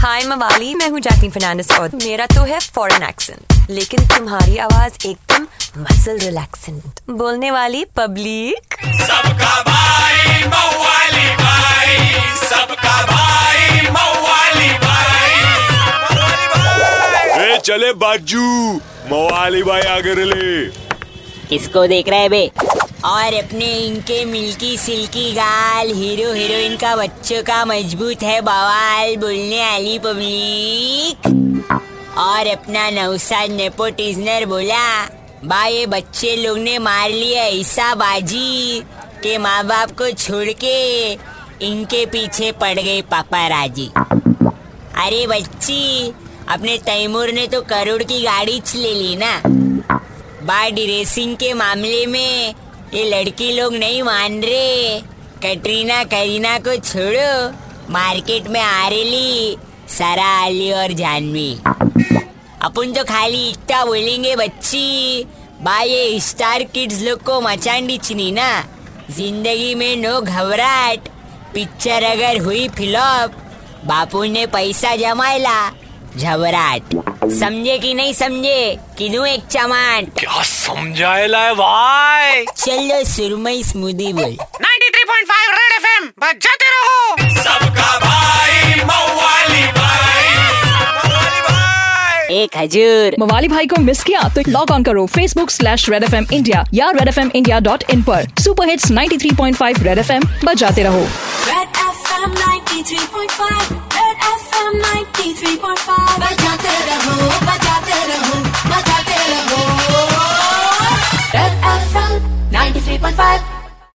हाय मवाली मैं हूँ जैकलीन फर्नांडिस और मेरा तो है फॉरेन एक्सेंट लेकिन तुम्हारी आवाज़ एकदम मसल रिलैक्सेंट बोलने वाली पब्लिक सबका भाई मवाली भाई सबका भाई मवाली भाई। ए चले बाजू मवाली भाई आगे ले किसको देख रहे हैं बे? और अपने इनके मिल्की सिल्की गाल, हीरो हीरोइन का बच्चों का मज़बूत है बवाल, बोलने वाली पब्लिक। और अपना नौसाद नेपोटिजनर बोला, बा, ये बच्चे लोग ने मार लिया ऐसा बाजी के माँ बाप को छोड़ के इनके पीछे पड़ गए पापा राज़ी। अरे बच्ची, अपने तैमूर ने तो करोड़ की गाड़ी ले ली ना। बाडी रेसिंग के मामले में ये लड़की लोग नहीं मान रहे। कटरीना, करीना को छोड़ो। मार्केट में आ रही सारा अली और जानवी। अपन तो खाली इतना बोलेंगे बच्ची ये स्टार किड्स लोग को मचान डिचनी ना। ज़िंदगी में नो घबराहट। पिक्चर अगर हुई फ्लॉप बापू ने पैसा जमायला। झबराट। समझे कि नहीं समझे? किदू एक चमाट? क्या समझाएला है भाई? चलो सुरमई स्मूदी बोल। 93.5 रेड एफएम बजाते रहो। सबका भाई मवाली भाई। मवाली भाई। एक हजूर। मवाली भाई को मिस किया तो लॉग ऑन करो Facebook slash Red F M India या Red F M India dot in पर। Super hits 93.5 Red F M बजाते रहो। Red FM 93.5 Red FM 93.5 बजाते रहो बजाते रहो बजाते रहो। Red FM 93.5